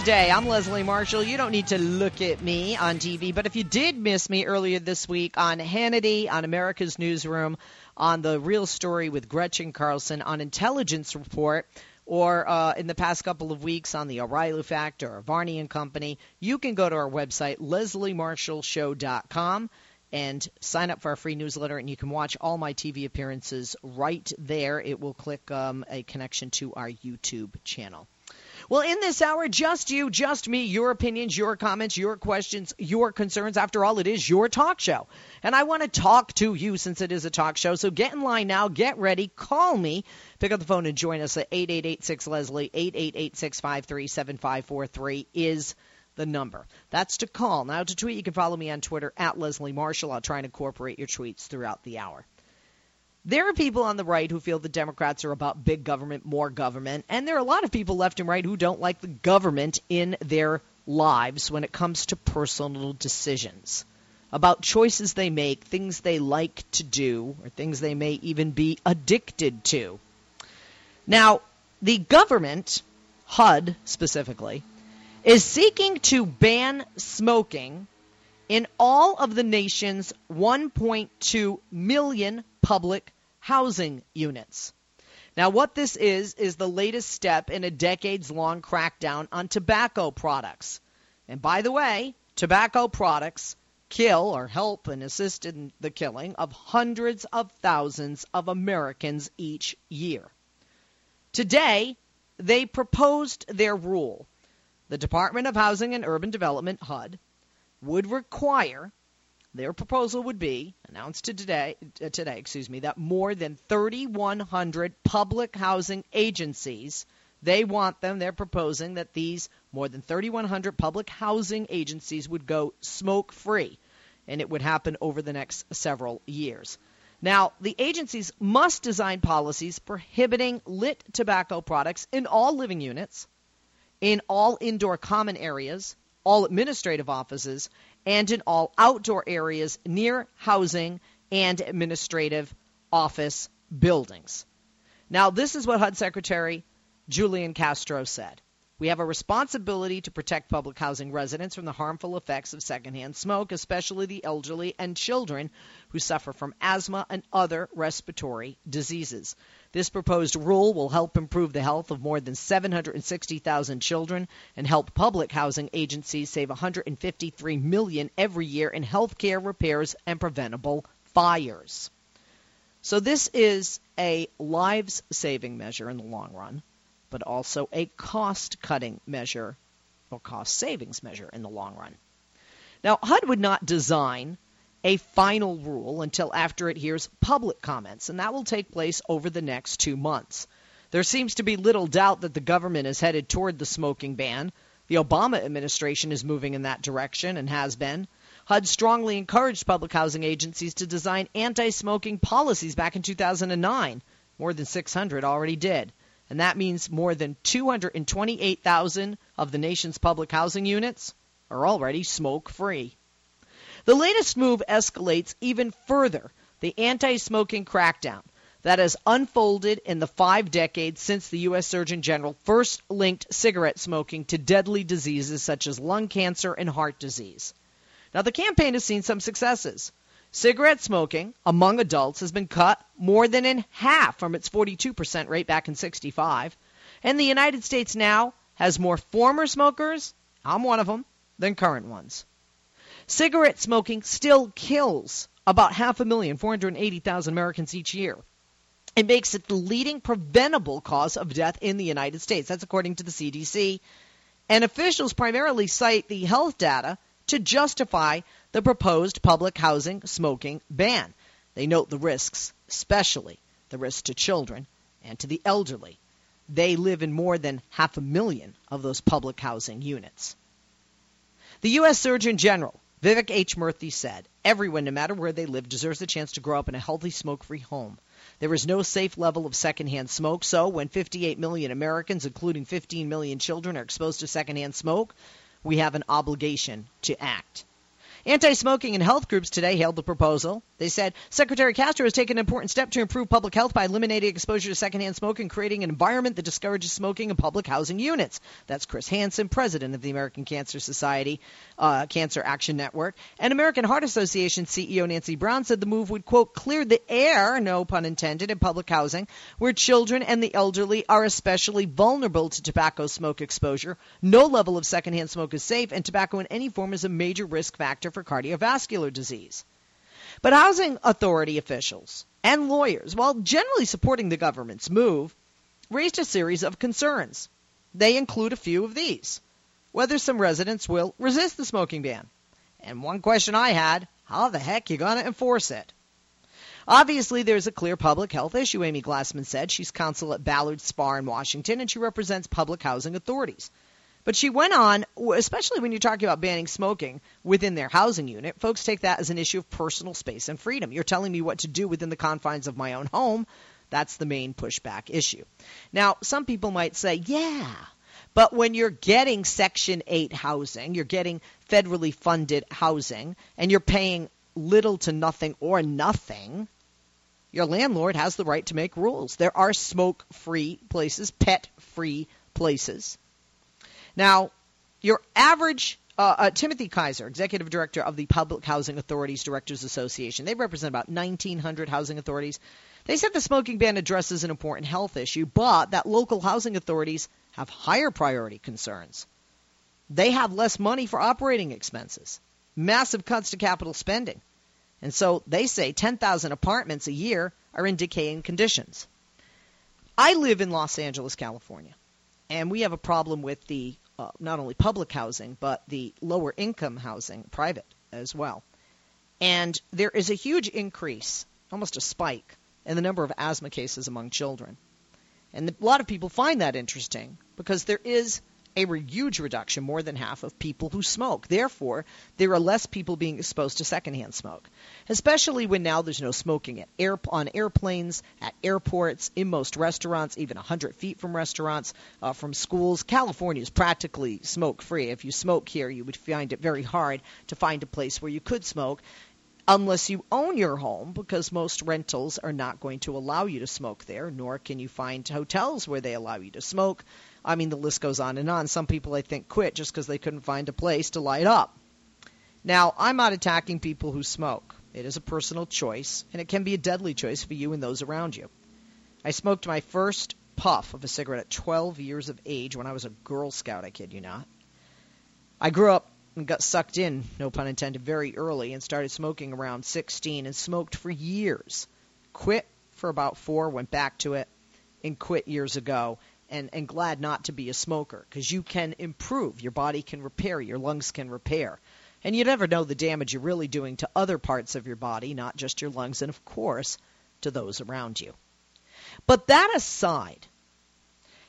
Thursday. I'm Leslie Marshall. You don't need to look at me on TV, but if you did miss me earlier this week on Hannity, on America's Newsroom, on The Real Story with Gretchen Carlson, on Intelligence Report, or uh, in the past couple of weeks on the O'Reilly Factor or Varney and Company, you can go to our website, lesliemarshallshow.com, and sign up for our free newsletter, and you can watch all my TV appearances right there. It will click um, a connection to our YouTube channel. Well, in this hour, just you, just me, your opinions, your comments, your questions, your concerns. After all, it is your talk show. And I want to talk to you since it is a talk show. So get in line now, get ready, call me, pick up the phone and join us at 8886 Leslie, 888 653 7543 is the number. That's to call. Now to tweet, you can follow me on Twitter at Leslie Marshall. I'll try and incorporate your tweets throughout the hour. There are people on the right who feel the Democrats are about big government, more government, and there are a lot of people left and right who don't like the government in their lives when it comes to personal decisions about choices they make, things they like to do, or things they may even be addicted to. Now, the government, HUD specifically, is seeking to ban smoking in all of the nation's 1.2 million public housing units. Now, what this is, is the latest step in a decades long crackdown on tobacco products. And by the way, tobacco products kill or help and assist in the killing of hundreds of thousands of Americans each year. Today, they proposed their rule. The Department of Housing and Urban Development, HUD, would require their proposal would be announced to today, uh, today, excuse me, that more than 3,100 public housing agencies, they want them, they're proposing that these more than 3,100 public housing agencies would go smoke free, and it would happen over the next several years. Now, the agencies must design policies prohibiting lit tobacco products in all living units, in all indoor common areas, all administrative offices, and in all outdoor areas near housing and administrative office buildings. Now, this is what HUD Secretary Julian Castro said. We have a responsibility to protect public housing residents from the harmful effects of secondhand smoke, especially the elderly and children who suffer from asthma and other respiratory diseases. This proposed rule will help improve the health of more than 760,000 children and help public housing agencies save 153 million every year in health care repairs and preventable fires. So this is a lives-saving measure in the long run but also a cost cutting measure or cost savings measure in the long run. Now, HUD would not design a final rule until after it hears public comments, and that will take place over the next two months. There seems to be little doubt that the government is headed toward the smoking ban. The Obama administration is moving in that direction and has been. HUD strongly encouraged public housing agencies to design anti smoking policies back in 2009. More than 600 already did and that means more than 228,000 of the nation's public housing units are already smoke free. The latest move escalates even further the anti smoking crackdown that has unfolded in the five decades since the U.S. Surgeon General first linked cigarette smoking to deadly diseases such as lung cancer and heart disease. Now, the campaign has seen some successes. Cigarette smoking among adults has been cut more than in half from its 42% rate back in 65. And the United States now has more former smokers, I'm one of them, than current ones. Cigarette smoking still kills about half a million, 480,000 Americans each year. It makes it the leading preventable cause of death in the United States. That's according to the CDC. And officials primarily cite the health data to justify the proposed public housing smoking ban. They note the risks, especially the risk to children and to the elderly. They live in more than half a million of those public housing units. The U.S. Surgeon General, Vivek H. Murthy, said everyone, no matter where they live, deserves a chance to grow up in a healthy, smoke free home. There is no safe level of secondhand smoke, so when 58 million Americans, including 15 million children, are exposed to secondhand smoke, we have an obligation to act. Anti smoking and health groups today hailed the proposal. They said Secretary Castro has taken an important step to improve public health by eliminating exposure to secondhand smoke and creating an environment that discourages smoking in public housing units. That's Chris Hansen, president of the American Cancer Society uh, Cancer Action Network. And American Heart Association CEO Nancy Brown said the move would, quote, clear the air, no pun intended, in public housing where children and the elderly are especially vulnerable to tobacco smoke exposure. No level of secondhand smoke is safe, and tobacco in any form is a major risk factor for cardiovascular disease. But housing authority officials and lawyers, while generally supporting the government's move, raised a series of concerns. They include a few of these whether some residents will resist the smoking ban. And one question I had how the heck you going to enforce it? Obviously, there's a clear public health issue, Amy Glassman said. She's counsel at Ballard Spahr in Washington, and she represents public housing authorities. But she went on, especially when you're talking about banning smoking within their housing unit, folks take that as an issue of personal space and freedom. You're telling me what to do within the confines of my own home. That's the main pushback issue. Now, some people might say, yeah, but when you're getting Section 8 housing, you're getting federally funded housing, and you're paying little to nothing or nothing, your landlord has the right to make rules. There are smoke free places, pet free places. Now, your average uh, uh, Timothy Kaiser, executive director of the Public Housing Authorities Directors Association, they represent about 1,900 housing authorities. They said the smoking ban addresses an important health issue, but that local housing authorities have higher priority concerns. They have less money for operating expenses, massive cuts to capital spending. And so they say 10,000 apartments a year are in decaying conditions. I live in Los Angeles, California, and we have a problem with the uh, not only public housing, but the lower income housing, private as well. And there is a huge increase, almost a spike, in the number of asthma cases among children. And a lot of people find that interesting because there is a huge reduction, more than half, of people who smoke. Therefore, there are less people being exposed to secondhand smoke, especially when now there's no smoking at air, on airplanes, at airports, in most restaurants, even 100 feet from restaurants, uh, from schools. California is practically smoke free. If you smoke here, you would find it very hard to find a place where you could smoke unless you own your home, because most rentals are not going to allow you to smoke there, nor can you find hotels where they allow you to smoke. I mean, the list goes on and on. Some people, I think, quit just because they couldn't find a place to light up. Now, I'm not attacking people who smoke. It is a personal choice, and it can be a deadly choice for you and those around you. I smoked my first puff of a cigarette at 12 years of age when I was a Girl Scout, I kid you not. I grew up and got sucked in, no pun intended, very early and started smoking around 16 and smoked for years. Quit for about four, went back to it, and quit years ago. And, and glad not to be a smoker because you can improve. Your body can repair, your lungs can repair. And you never know the damage you're really doing to other parts of your body, not just your lungs, and of course, to those around you. But that aside,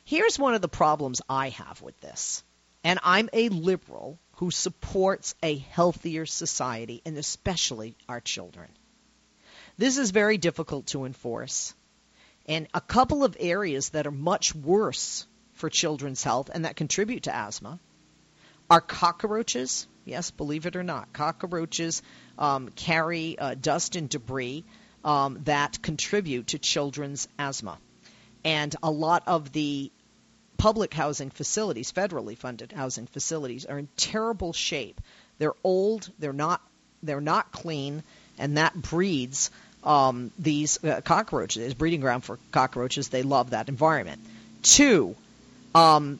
here's one of the problems I have with this. And I'm a liberal who supports a healthier society, and especially our children. This is very difficult to enforce. And a couple of areas that are much worse for children's health and that contribute to asthma are cockroaches. Yes, believe it or not, cockroaches um, carry uh, dust and debris um, that contribute to children's asthma. And a lot of the public housing facilities, federally funded housing facilities, are in terrible shape. They're old. They're not. They're not clean, and that breeds um, these uh, cockroaches. Breeding ground for cockroaches. They love that environment. Two, um,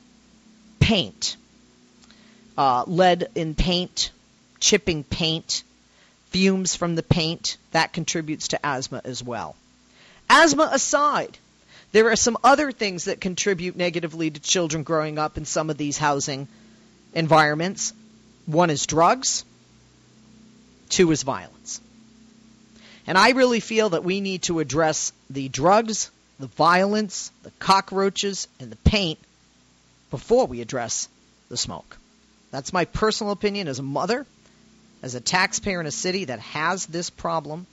paint. Uh, lead in paint chipping paint, fumes from the paint, that contributes to asthma as well. Asthma aside, there are some other things that contribute negatively to children growing up in some of these housing environments. One is drugs, two is violence. And I really feel that we need to address the drugs, the violence, the cockroaches, and the paint before we address the smoke. That's my personal opinion as a mother, as a taxpayer in a city that has this problem,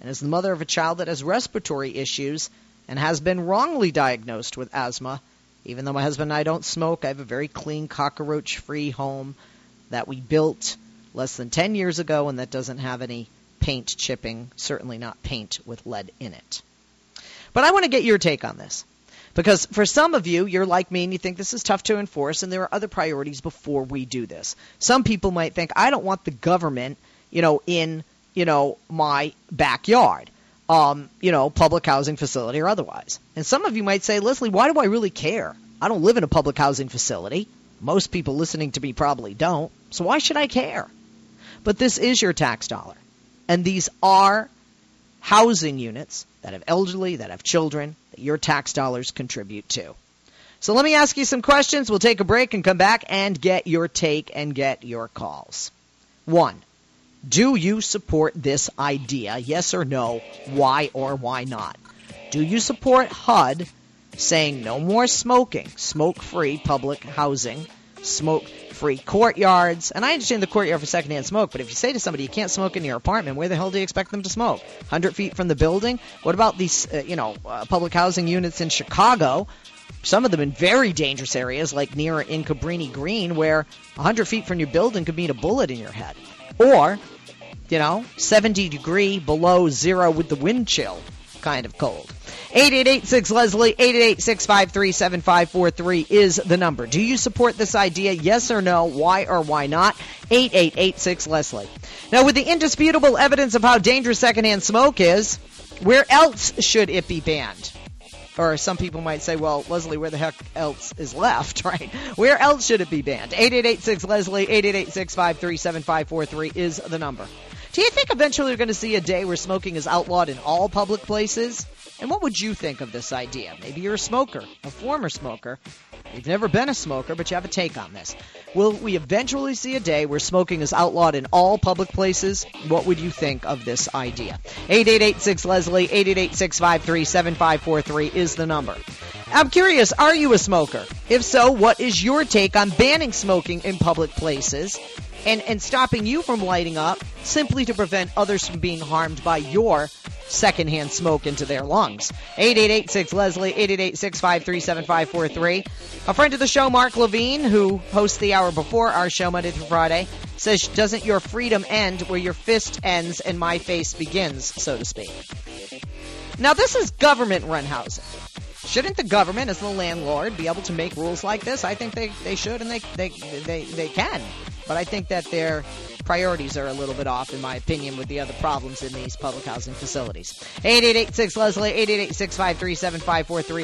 and as the mother of a child that has respiratory issues and has been wrongly diagnosed with asthma. Even though my husband and I don't smoke, I have a very clean, cockroach free home that we built less than 10 years ago and that doesn't have any paint chipping, certainly not paint with lead in it. But I want to get your take on this. Because for some of you, you're like me and you think this is tough to enforce, and there are other priorities before we do this. Some people might think, I don't want the government, you know, in, you know, my backyard um, you know, public housing facility or otherwise. And some of you might say, Leslie, why do I really care? I don't live in a public housing facility. Most people listening to me probably don't. So why should I care? But this is your tax dollar. And these are housing units that have elderly, that have children, that your tax dollars contribute to. So let me ask you some questions. We'll take a break and come back and get your take and get your calls. One, do you support this idea? Yes or no? Why or why not? Do you support HUD saying no more smoking, smoke free public housing, smoke free courtyards? And I understand the courtyard for secondhand smoke, but if you say to somebody you can't smoke in your apartment, where the hell do you expect them to smoke? 100 feet from the building? What about these, uh, you know, uh, public housing units in Chicago? Some of them in very dangerous areas, like near in Cabrini Green, where 100 feet from your building could mean a bullet in your head. Or, you know, 70 degree below zero with the wind chill kind of cold. 8886 Leslie, 888 is the number. Do you support this idea? Yes or no? Why or why not? 8886 Leslie. Now, with the indisputable evidence of how dangerous secondhand smoke is, where else should it be banned? Or some people might say, well, Leslie, where the heck else is left, right? Where else should it be banned? 8886 Leslie, 888 is the number. Do you think eventually we're going to see a day where smoking is outlawed in all public places? And what would you think of this idea? Maybe you're a smoker, a former smoker. You've never been a smoker, but you have a take on this. Will we eventually see a day where smoking is outlawed in all public places? What would you think of this idea? 8886 Leslie, 888 is the number. I'm curious, are you a smoker? If so, what is your take on banning smoking in public places? And, and stopping you from lighting up simply to prevent others from being harmed by your secondhand smoke into their lungs. 8886 Leslie, 888 A friend of the show, Mark Levine, who hosts the hour before our show Monday through Friday, says, Doesn't your freedom end where your fist ends and my face begins, so to speak? Now, this is government run housing. Shouldn't the government, as the landlord, be able to make rules like this? I think they, they should and they, they, they, they can. But I think that their priorities are a little bit off, in my opinion, with the other problems in these public housing facilities. 8886 Leslie, 888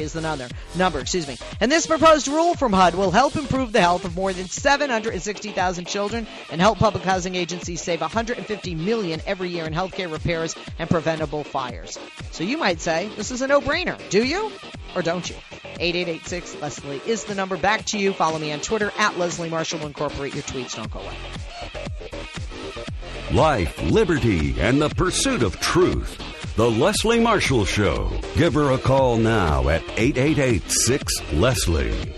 is the number. Number, excuse me. And this proposed rule from HUD will help improve the health of more than 760,000 children and help public housing agencies save 150 million every year in healthcare repairs and preventable fires. So you might say this is a no-brainer. Do you? Or don't you? 8886 Leslie is the number. Back to you. Follow me on Twitter at Leslie Marshall. Incorporate your tweets. Don't go away. Life, liberty, and the pursuit of truth. The Leslie Marshall Show. Give her a call now at 8886 Leslie.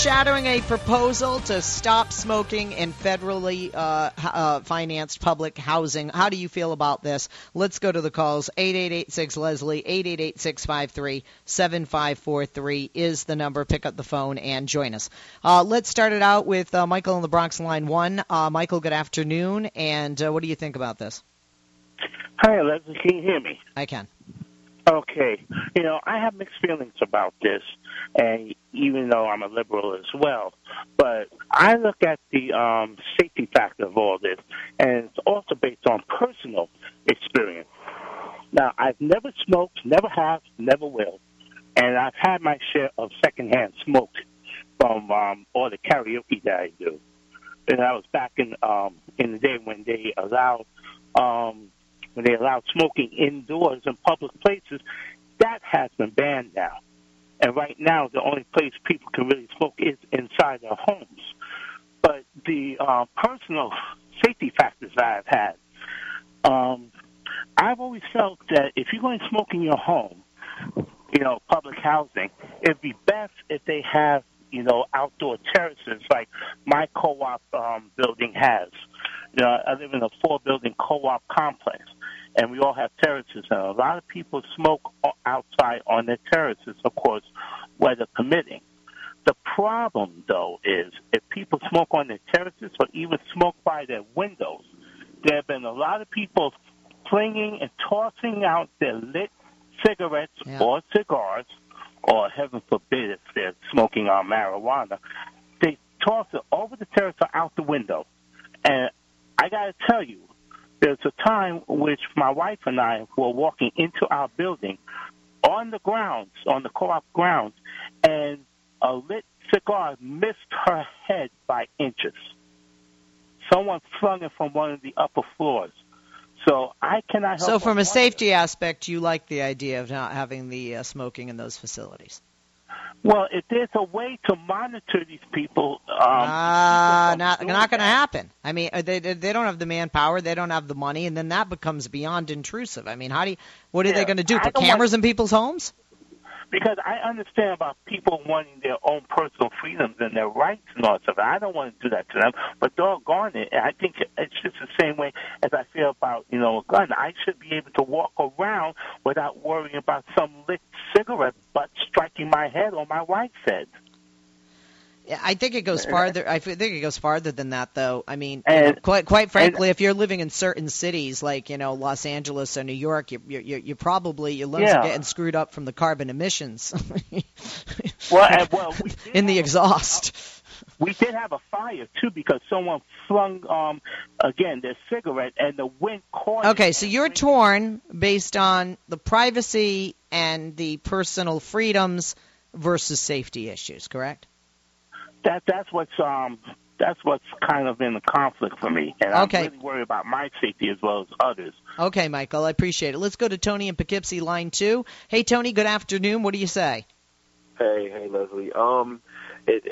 Foreshadowing a proposal to stop smoking in federally uh, uh, financed public housing. How do you feel about this? Let's go to the calls. 8886 Leslie, 888 7543 is the number. Pick up the phone and join us. Uh, let's start it out with uh, Michael in the Bronx line one. Uh, Michael, good afternoon. And uh, what do you think about this? Hi, Leslie. Can you hear me? I can. Okay. You know, I have mixed feelings about this, and even though I'm a liberal as well, but I look at the um, safety factor of all this, and it's also based on personal experience. Now, I've never smoked, never have, never will, and I've had my share of secondhand smoke from um, all the karaoke that I do. And that was back in um, in the day when they allowed um, when they allowed smoking indoors in public places. That has been banned now. And right now, the only place people can really smoke is inside their homes. But the uh, personal safety factors that I've had, um, I've always felt that if you're going to smoke in your home, you know, public housing, it'd be best if they have, you know, outdoor terraces like my co-op um, building has. You know, I live in a four-building co-op complex, and we all have terraces. And a lot of people smoke outside on their terraces, of course, weather permitting. The problem, though, is if people smoke on their terraces or even smoke by their windows, there have been a lot of people flinging and tossing out their lit cigarettes Yeah. or cigars, or heaven forbid if they're smoking on marijuana. They toss it over the terrace or out the window. And I got to tell you, there's a time which my wife and I were walking into our building on the grounds, on the co-op grounds, and a lit cigar missed her head by inches. Someone flung it from one of the upper floors. So I cannot help So, from a wonder- safety aspect, you like the idea of not having the uh, smoking in those facilities. Well, if there's a way to monitor these people, um, Uh, not not going to happen. I mean, uh, they they they don't have the manpower, they don't have the money, and then that becomes beyond intrusive. I mean, how do you, what are they going to do? Put cameras in people's homes? Because I understand about people wanting their own personal freedoms and their rights and all that stuff. I don't want to do that to them, but doggone it, I think it's just the same way as I feel about you know a gun. I should be able to walk around without worrying about some lit cigarette butt striking my head or my wife's head. Yeah, I think it goes farther. I think it goes farther than that, though. I mean, you know, And- quite quite frankly, if you're living in certain cities like you know Los Angeles or New York, you you you probably your lungs are getting screwed up from the carbon emissions Well, and, well, we in the have a- exhaust. We did have a fire too because someone flung um again their cigarette and the wind caught. it Okay, so you're torn based on the privacy and the personal freedoms versus safety issues, correct? That that's what's um that's what's kind of in the conflict for me, and Okay. I'm really worried about my safety as well as others. Okay, Michael, I appreciate it. Let's go to Tony in Poughkeepsie, line two. Hey, Tony, good afternoon. What do you say? Hey, hey, Leslie. Um, it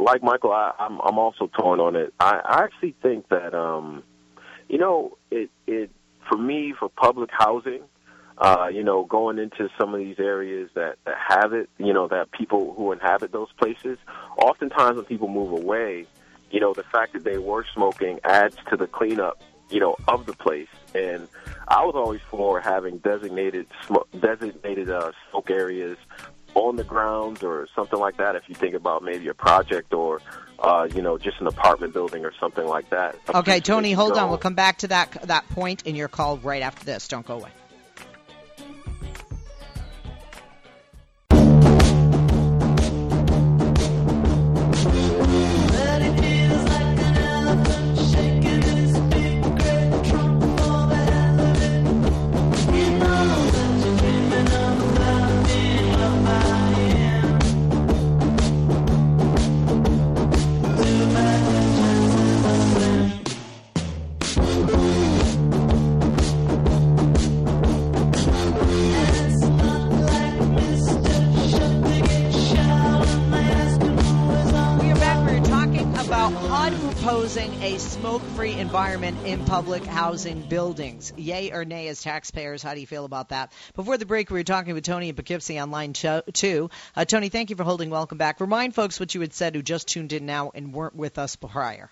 like Michael, I, I'm I'm also torn on it. I, I actually think that um, you know, it it for me for public housing, uh, you know, going into some of these areas that that have it, you know, that people who inhabit those places, oftentimes when people move away, you know, the fact that they were smoking adds to the cleanup, you know, of the place. And I was always for having designated smoke, designated uh, smoke areas on the grounds or something like that. If you think about maybe a project or, uh, you know, just an apartment building or something like that. Okay, Tony, hold on. We'll come back to that that point in your call right after this. Don't go away. Public housing buildings. Yay or nay as taxpayers? How do you feel about that? Before the break, we were talking with Tony in Poughkeepsie on line two. Uh, Tony, thank you for holding. Welcome back. Remind folks what you had said who just tuned in now and weren't with us prior.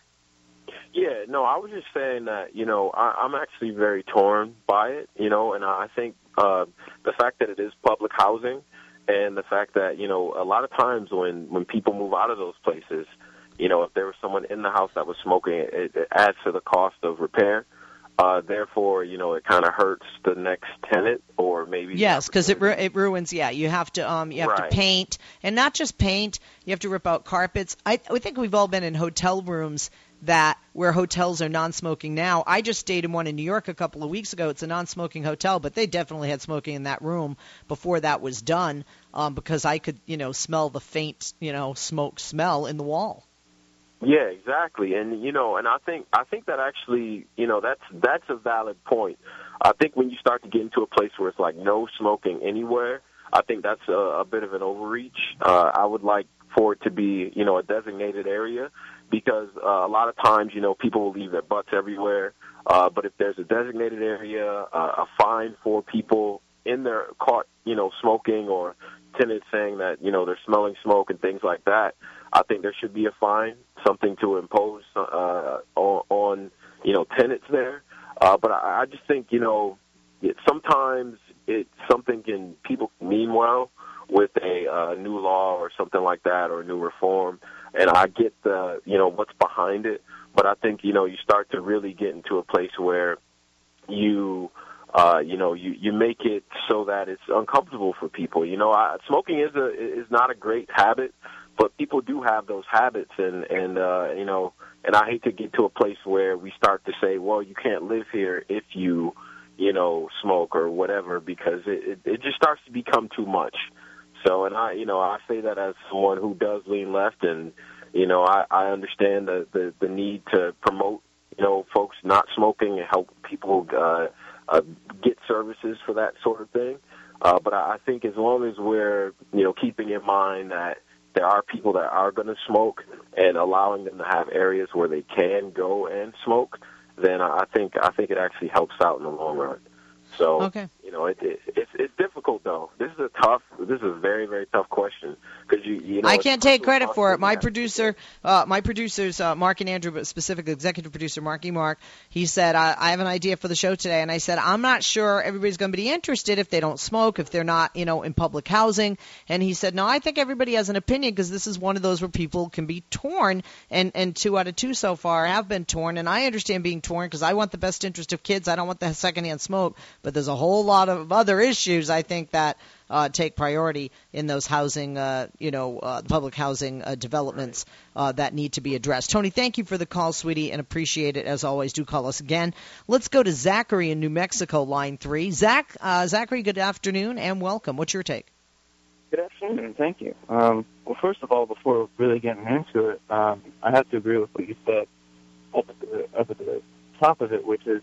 Yeah, no, I was just saying that you know I, I'm actually very torn by it, you know, and I think uh, the fact that it is public housing, and the fact that you know a lot of times when when people move out of those places, you know, if there was someone in the house that was smoking, it, it adds to the cost of repair. Uh, therefore, you know, it kind of hurts the next tenant, or maybe yes, because it ru- it ruins. Yeah, you have to um you have Right. to paint, and not just paint. You have to rip out carpets. I I think we've all been in hotel rooms that where hotels are non-smoking now. I just stayed in one in New York a couple of weeks ago. It's a non-smoking hotel, but they definitely had smoking in that room before that was done, um, because I could you know smell the faint you know smoke smell in the wall. Yeah, exactly. And you know, and I think I think that actually, you know, that's that's a valid point. I think when you start to get into a place where it's like no smoking anywhere, I think that's a, a bit of an overreach. Uh, I would like for it to be, you know, a designated area because uh, a lot of times, you know, people will leave their butts everywhere. Uh, but if there's a designated area, uh, a fine for people in their caught, you know, smoking or tenants saying that, you know, they're smelling smoke and things like that, I think there should be a fine, something to impose uh, on, on, you know, tenants there. Uh, but I, I just think, you know, it, sometimes it something can people mean well with a uh, new law or something like that or a new reform, and I get the, you know, what's behind it. But I think, you know, you start to really get into a place where you uh, you know, you you make it so that it's uncomfortable for people. You know, I, smoking is a is not a great habit, but people do have those habits, and and uh, you know, and I hate to get to a place where we start to say, well, you can't live here if you, you know, smoke or whatever, because it it, it just starts to become too much. So, and I, you know, I say that as someone who does lean left, and you know, I, I understand the, the the need to promote, you know, folks not smoking and help people. Uh, uh, get services for that sort of thing. Uh, but I think as long as we're, you know, keeping in mind that there are people that are going to smoke and allowing them to have areas where they can go and smoke, then I think I think it actually helps out in the long run. So, Okay. You know, it, it, it's it's difficult though. This is a tough. This is a very very tough question because you you know I can't take credit for it. My producer, uh, my producers, uh, Mark and Andrew, but specifically executive producer Marky Mark, he said, I, I have an idea for the show today. And I said, I'm not sure everybody's going to be interested if they don't smoke, if they're not, you know, in public housing. And he said, no, I think everybody has an opinion because this is one of those where people can be torn. And, and two out of two so far have been torn. And I understand being torn because I want the best interest of kids. I don't want the secondhand smoke. But there's a whole lot of other issues I think that uh, take priority in those housing, uh, you know, uh, public housing uh, developments uh, that need to be addressed. Tony, thank you for the call, sweetie, and appreciate it as always. Do call us again. Let's go to Zachary in New Mexico, line three. Zach, uh, Zachary, good afternoon and welcome. What's your take? Good afternoon. Thank you. Um, well, first of all, before really getting into it, um, I have to agree with what you said up at the, up at the top of it, which is,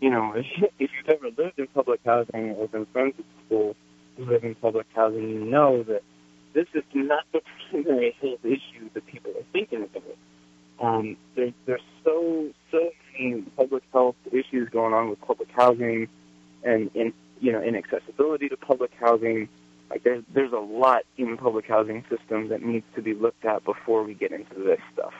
you know, if, if you've ever lived in public housing or been friends with people who live in public housing, you know that this is not the primary health issue that people are thinking about. Um, there, there's so so many public health issues going on with public housing, and in you know inaccessibility to public housing. Like there's there's a lot in public housing system that needs to be looked at before we get into this stuff.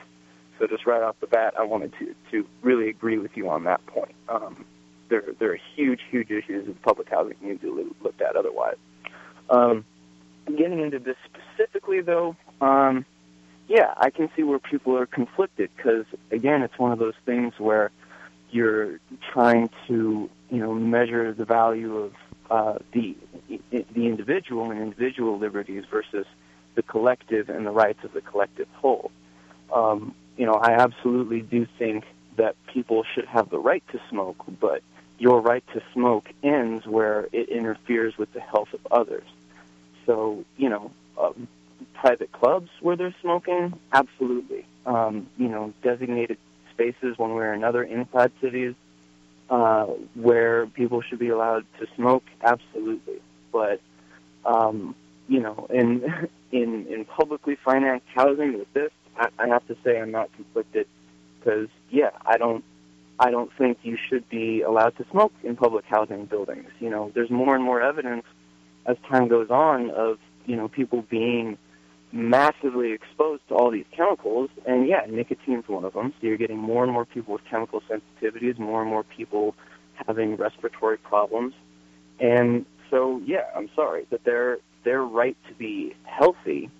So just right off the bat, I wanted to to really agree with you on that point. Um, there there are huge huge issues with public housing need to be looked at otherwise. Um, getting into this specifically though, um, yeah, I can see where people are conflicted because again, it's one of those things where you're trying to you know measure the value of uh, the the individual and individual liberties versus the collective and the rights of the collective whole. Um, you know, I absolutely do think that people should have the right to smoke, but your right to smoke ends where it interferes with the health of others. So, you know, um, private clubs where they're smoking, absolutely. Um, you know, designated spaces one way or another inside cities uh, where people should be allowed to smoke, absolutely. But um, you know, in in in publicly financed housing with this, I, I have to say I'm not conflicted because yeah, I don't I don't think you should be allowed to smoke in public housing buildings. You know, there's more and more evidence as time goes on of you know people being massively exposed to all these chemicals, and yeah, nicotine's one of them. So you're getting more and more people with chemical sensitivities, more and more people having respiratory problems, and so yeah, I'm sorry, but their their right to be healthy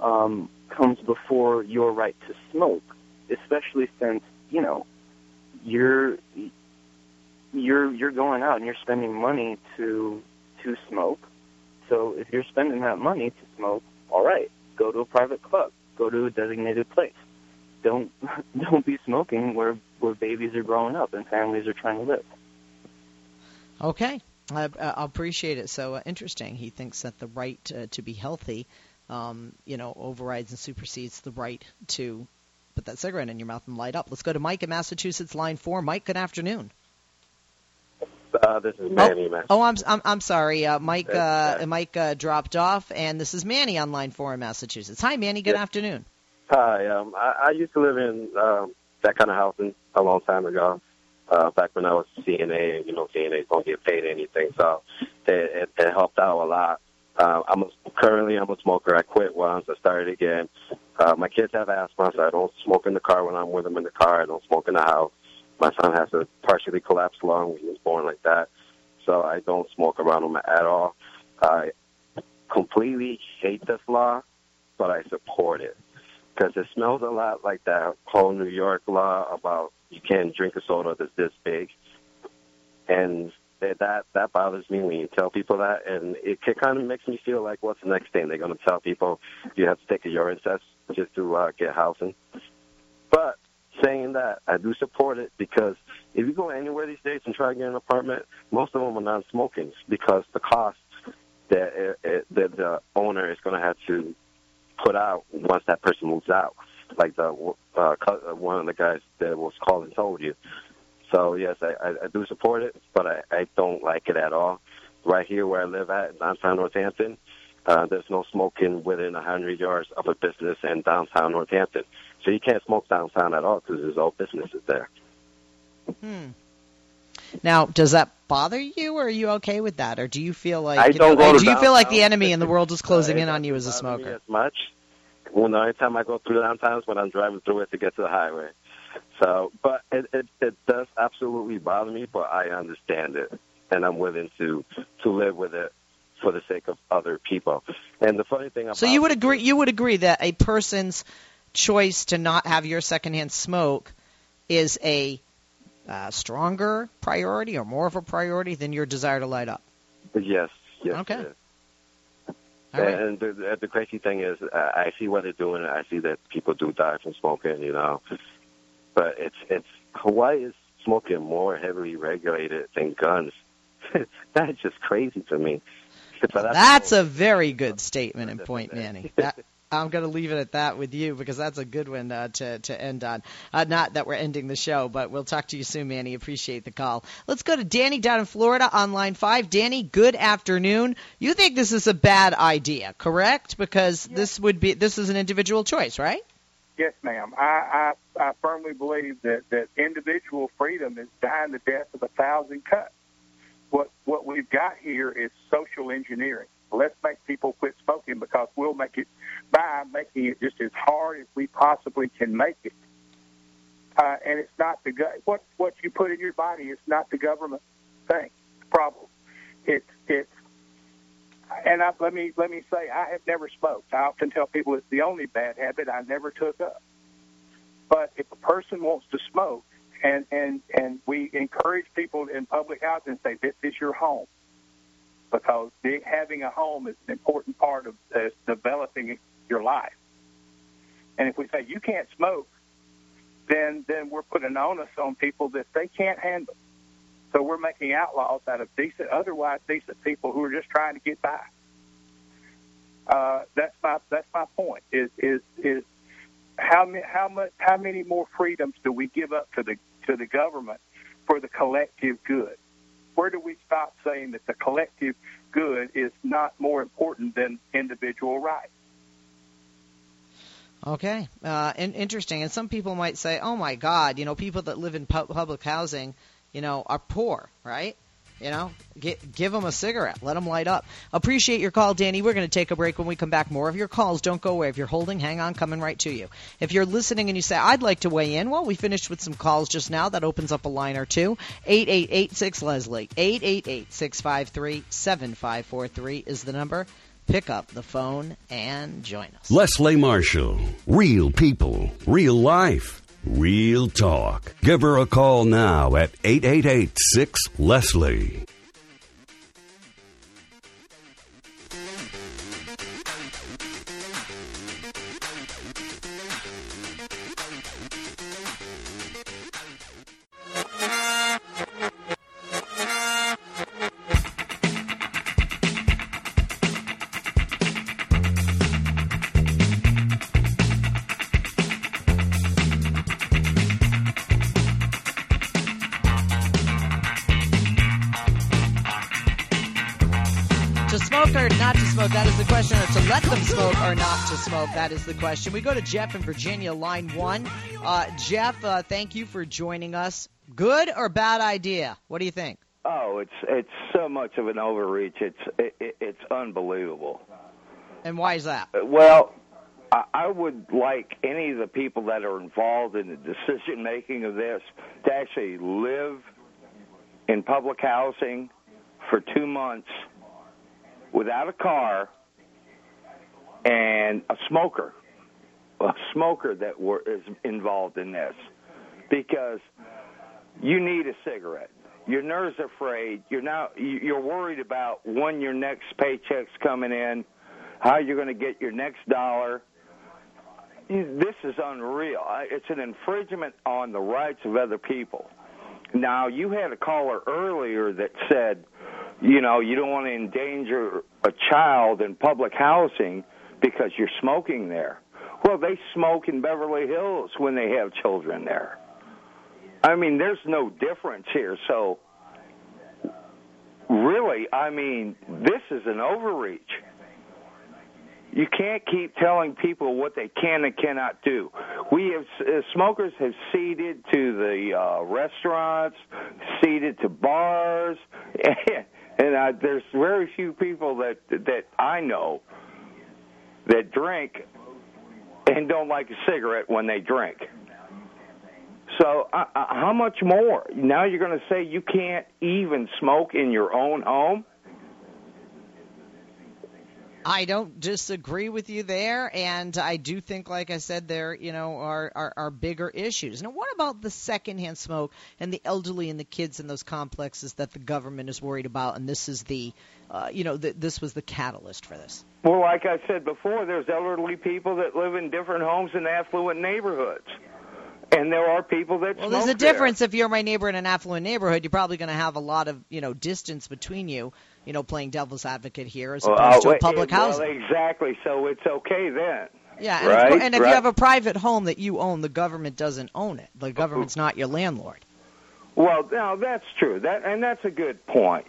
um, comes before your right to smoke, especially since you know you're you're you're going out and you're spending money to to smoke. So if you're spending that money to smoke, all right, go to a private club, go to a designated place. Don't don't be smoking where where babies are growing up and families are trying to live. Okay, I, I appreciate it. So uh, interesting. He thinks that the right uh, to be healthy, um, you know, overrides and supersedes the right to put that cigarette in your mouth and light up. Let's go to Mike in Massachusetts, line four. Mike, good afternoon. Uh, this is Manny. Oh, oh I'm, I'm I'm sorry, uh, Mike. Uh, Mike uh, dropped off, and this is Manny on line four in Massachusetts. Hi, Manny. Good afternoon. Hi. Um, I, I used to live in um, that kind of housing a long time ago. Uh, back when I was CNA, and you know, CNAs don't get paid anything, so it, it, it helped out a lot. Uh, I'm a, currently I'm a smoker. I quit once. I started again. Uh, my kids have asthma, so I don't smoke in the car when I'm with them in the car. I don't smoke in the house. My son has a partially collapsed lung. He was born like that, so I don't smoke around him at all. I completely hate this law, but I support it because it smells a lot like that whole New York law about you can't drink a soda that's this big, and that that bothers me when you tell people that, and it, it kind of makes me feel like what's the next thing they're going to tell people you have to take a urine test just to uh, get housing. But saying that, I do support it because if you go anywhere these days and try to get an apartment, most of them are non-smoking because the cost that, it, it, that the owner is going to have to put out once that person moves out, like the uh, one of the guys that was calling told you. So yes, I, I, do support it, but I, I don't like it at all. Right here where I live at downtown Northampton, uh, there's no smoking within a hundred yards of a business in downtown Northampton. So you can't smoke downtown at all because there's all businesses there. Hmm. Now, does that bother you, or are you okay with that, or do you feel like I you don't know, go do to you feel like the enemy in the world is closing Uh, in on you as a smoker? As much. When the only time I go through downtown is when I'm driving through it to get to the highway. So, but it, it it does absolutely bother me, but I understand it, and I'm willing to to live with it for the sake of other people. And the funny thing about So you would agree you would agree that a person's choice to not have your secondhand smoke is a uh, stronger priority or more of a priority than your desire to light up. yes, yes, Okay. All right. And the, the crazy thing is, I see what they're doing. I see that people do die from smoking, you know. But it's it's Hawaii is smoking more heavily regulated than guns. That's just crazy to me. But That's a very good statement and point. Manny. That, I'm going to leave it at that with you because that's a good one uh, to to end on. Uh, not that we're ending the show, but we'll talk to you soon, Manny. Appreciate the call. Let's go to Danny down in Florida on line five. Danny, good afternoon. You think this is a bad idea, correct? Because this would be this is an individual choice, right? Yes, ma'am. I, I, I firmly believe that, that individual freedom is dying the death of a thousand cuts. What what we've got here is social engineering. Let's make people quit smoking because we'll make it by making it just as hard as we possibly can make it. Uh, and it's not the go- what what you put in your body is not the government thing problem. It's it's and I, let me let me say I have never smoked. I often tell people it's the only bad habit I never took up. But if a person wants to smoke, and and and we encourage people in public housing say this is your home, because having a home is an important part of uh, developing your life. And if we say you can't smoke, then then we're putting an onus on people that they can't handle. So we're making outlaws out of decent, otherwise decent people who are just trying to get by. Uh, that's my that's my point. Is is is how many how much how many more freedoms do we give up to the to the government for the collective good? Where do we stop saying that the collective good is not more important than individual rights? Okay, uh, in, interesting. And some people might say, "Oh my God, you know, people that live in pu- public housing, you know, are poor, right? You know, get, give them a cigarette, let them light up." Appreciate your call, Danny. We're going to take a break. When we come back, more of your calls. Don't go away. If you're holding, hang on, coming right to you. If you're listening and you say, "I'd like to weigh in," well, we finished with some calls just now. That opens up a line or two. Eight eight eight six Leslie. Eight eight eight six five three seven five four three is the number. Pick up the phone and join us. Leslie Marshall. Real people, real life. Real talk. Give her a call now at 888 6 Leslie. The question. We go to Jeff in Virginia, line one. Uh, Jeff, uh, thank you for joining us. Good or bad idea? What do you think? Oh, it's it's so much of an overreach. It's it, it, it's unbelievable. And why is that? Well, I, I would like any of the people that are involved in the decision making of this to actually live in public housing for two months without a car and a smoker, a smoker that were, is involved in this, because you need a cigarette. Your nerves are frayed. You're now you're worried about when your next paycheck's coming in, how you're going to get your next dollar. This is unreal. It's an infringement on the rights of other people. Now, you had a caller earlier that said, you know, you don't want to endanger a child in public housing because you're smoking there. Well, they smoke in Beverly Hills when they have children there. I mean, there's no difference here. So, really, I mean, this is an overreach. You can't keep telling people what they can and cannot do. We have uh, smokers have ceded to the uh, restaurants, ceded to bars, and, and uh, there's very few people that that I know that drink and don't like a cigarette when they drink. So, uh, uh, how much more? Now you're going to say you can't even smoke in your own home? I don't disagree with you there, and I do think, like I said, there you know are, are are bigger issues. Now, what about the secondhand smoke and the elderly and the kids in those complexes that the government is worried about? And this is the, uh, you know, th- this was the catalyst for this. Well, like I said before, there's elderly people that live in different homes in affluent neighborhoods. And there are people that well, there's a there. difference. If you're my neighbor in an affluent neighborhood, you're probably going to have a lot of you know distance between you. You know, playing devil's advocate here as Well, opposed to uh, a public well, housing. exactly. So it's okay then. Yeah, and, right, course, and if right. you have a private home that you own, the government doesn't own it. The government's not your landlord. Well, now that's true. That and that's a good point.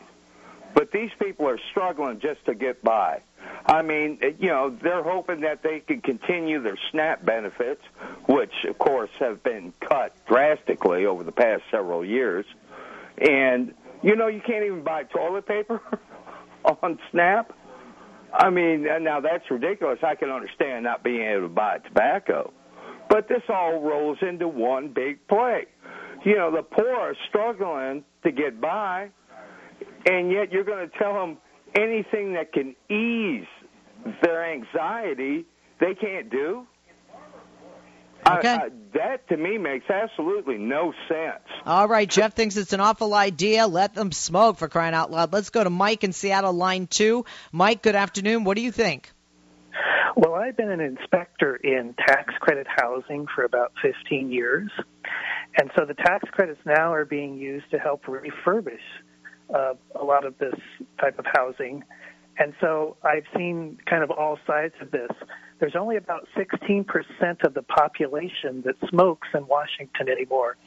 But these people are struggling just to get by. I mean, eh, you know, they're hoping that they can continue their SNAP benefits, which of course have been cut drastically over the past several years. And you know, you can't even buy toilet paper on SNAP. I mean, now that's ridiculous. I can understand not being able to buy tobacco. But this all rolls into one big play. You know, the poor are struggling to get by, and yet you're going to tell them anything that can ease their anxiety they can't do. Okay. I, I, that to me makes absolutely no sense. All right, Jeff thinks it's an awful idea. Let them smoke for crying out loud. Let's go to Mike in Seattle, line two. Mike, good afternoon. What do you think? Well, I've been an inspector in tax credit housing for about 15 years. And so the tax credits now are being used to help refurbish uh, a lot of this type of housing. And so I've seen kind of all sides of this. There's only about 16% of the population that smokes in Washington anymore.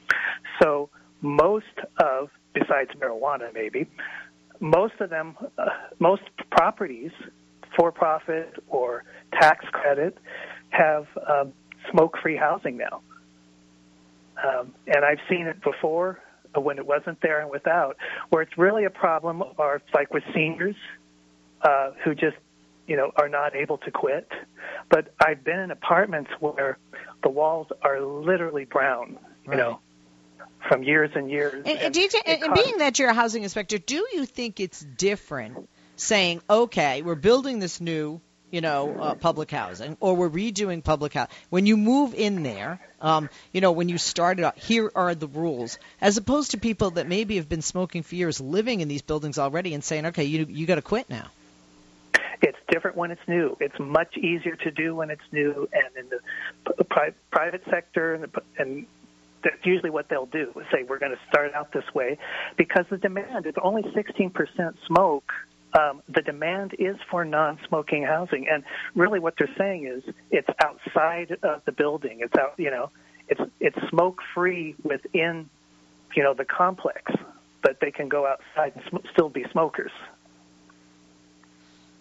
So most of, besides marijuana maybe, most of them, uh, most properties, for profit or tax credit, have um, smoke free housing now. Um, and I've seen it before when it wasn't there and without. Where it's really a problem are like with seniors uh, who just you know are not able to quit. But I've been in apartments where the walls are literally brown. You Right. know. From years and years. And, and, do you, and, and being that you're a housing inspector, do you think it's different saying, okay, we're building this new, you know, uh, public housing, or we're redoing public housing. When you move in there, um, you know, when you start it, out, here are the rules, as opposed to people that maybe have been smoking for years, living in these buildings already, and saying, okay, you you got to quit now. It's different when it's new. It's much easier to do when it's new, and in the pri- private sector and, and that's usually what they'll do say we're going to start out this way because the demand is only 16% smoke um, the demand is for non-smoking housing, and really what they're saying is it's outside of the building. It's out, you know, it's it's smoke-free within, you know, the complex, but they can go outside and sm- still be smokers.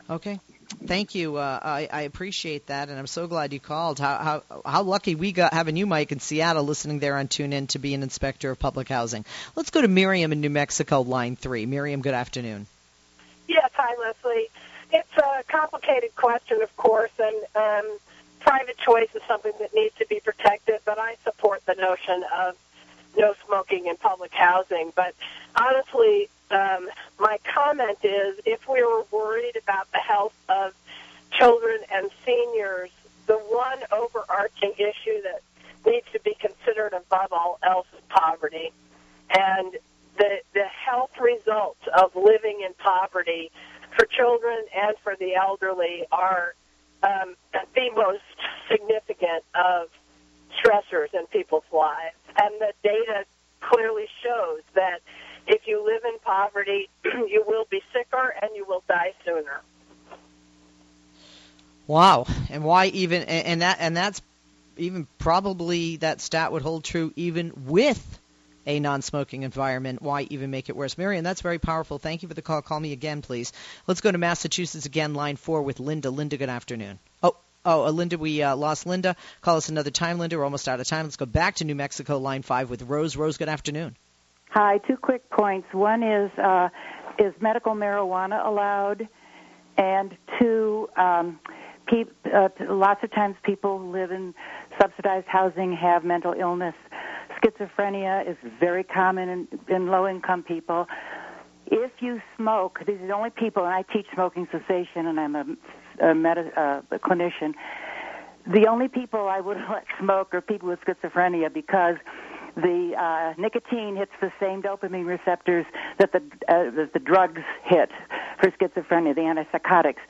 Okay. Thank you. Uh, I, I appreciate that, and I'm so glad you called. How, how how lucky we got having you, Mike, in Seattle, listening there on TuneIn to be an inspector of public housing. Let's go to Miriam in New Mexico, line three. Miriam, good afternoon. Yes, hi, Leslie. It's a complicated question, of course, and um, private choice is something that needs to be protected, but I support the notion of no smoking in public housing. But honestly, um, my comment is if we were worried about the health of children and seniors, the one overarching issue that needs to be considered above all else is poverty. And the, the health results of living in poverty for children and for the elderly are um, the most significant of stressors in people's lives. And the data clearly shows that if you live in poverty, you will be sicker and you will die sooner. Wow. And why even and that and that's even probably that stat would hold true even with a non-smoking environment. Why even make it worse? Marion, that's very powerful. Thank you for the call. Call me again, please. Let's go to Massachusetts again, line four with Linda. Linda, good afternoon. Oh, oh, uh, Linda, we uh, lost Linda. Call us another time, Linda. We're almost out of time. Let's go back to New Mexico, line five with Rose. Rose, good afternoon. Hi. Two quick points. One is uh, is medical marijuana allowed, and two. Um, pe- uh, lots of times people who live in subsidized housing have mental illness Schizophrenia is very common in, in low income people. If you smoke, these are the only people, and I teach smoking cessation, and I'm a, a, med- uh, a clinician. The only people I would let smoke are people with schizophrenia because the uh, nicotine hits the same dopamine receptors that the uh, that the drugs hit for schizophrenia, the antipsychotics.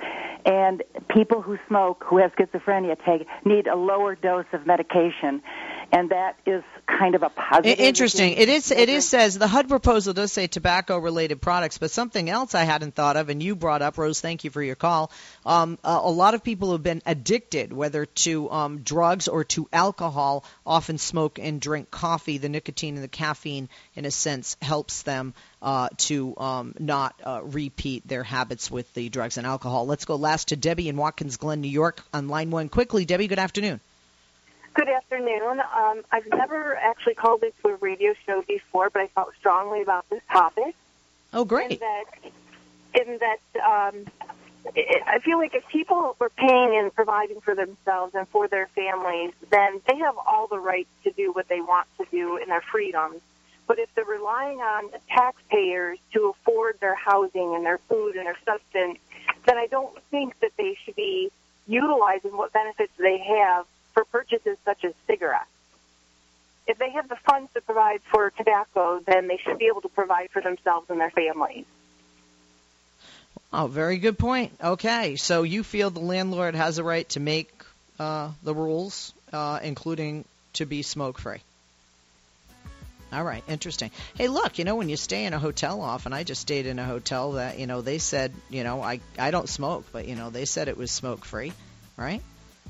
And people who smoke who have schizophrenia take need a lower dose of medication and that is kind of a positive. Interesting. It is. It is says the HUD proposal does say tobacco related products, but something else I hadn't thought of, and you brought up, Rose. Thank you for your call. Um, a, a, lot of people who have been addicted, whether to um, drugs or to alcohol, often smoke and drink coffee. The nicotine and the caffeine, in a sense, helps them uh, to um, not uh, repeat their habits with the drugs and alcohol. Let's go last to Debbie in Watkins Glen, New York, on line one. Quickly, Debbie. Good afternoon. Good afternoon. Um, I've never actually called into a radio show before, but I felt strongly about this topic. Oh, great! In that, in that um, it, I feel like if people were paying and providing for themselves and for their families, then they have all the right to do what they want to do in their freedoms. But if they're relying on the taxpayers to afford their housing and their food and their substance, then I don't think that they should be utilizing what benefits they have for purchases such as cigarettes. If they have the funds to provide for tobacco, then they should be able to provide for themselves and their families. Oh, very good point. Okay, so you feel the landlord has a right to make uh, the rules, uh, including to be smoke free. All right, interesting. Hey, look, you know when you stay in a hotel often, I just stayed in a hotel that you know they said, you know, I I don't smoke, but you know they said it was smoke free, right?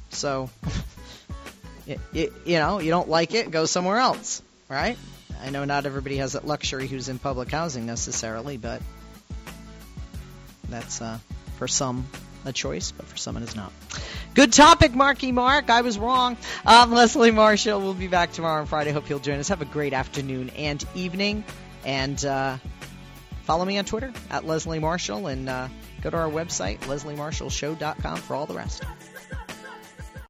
So you, you, know, you don't like it, go somewhere else, right? I know not everybody has that luxury who's in public housing necessarily, but that's uh, for some a choice, but for some it is not. Good topic, Marky Mark. I was wrong. Leslie Marshall. We'll be back tomorrow on Friday. Hope you'll join us. Have a great afternoon and evening. And uh, follow me on Twitter at Leslie Marshall and uh, go to our website, lesliemarshallshow.com, for all the rest.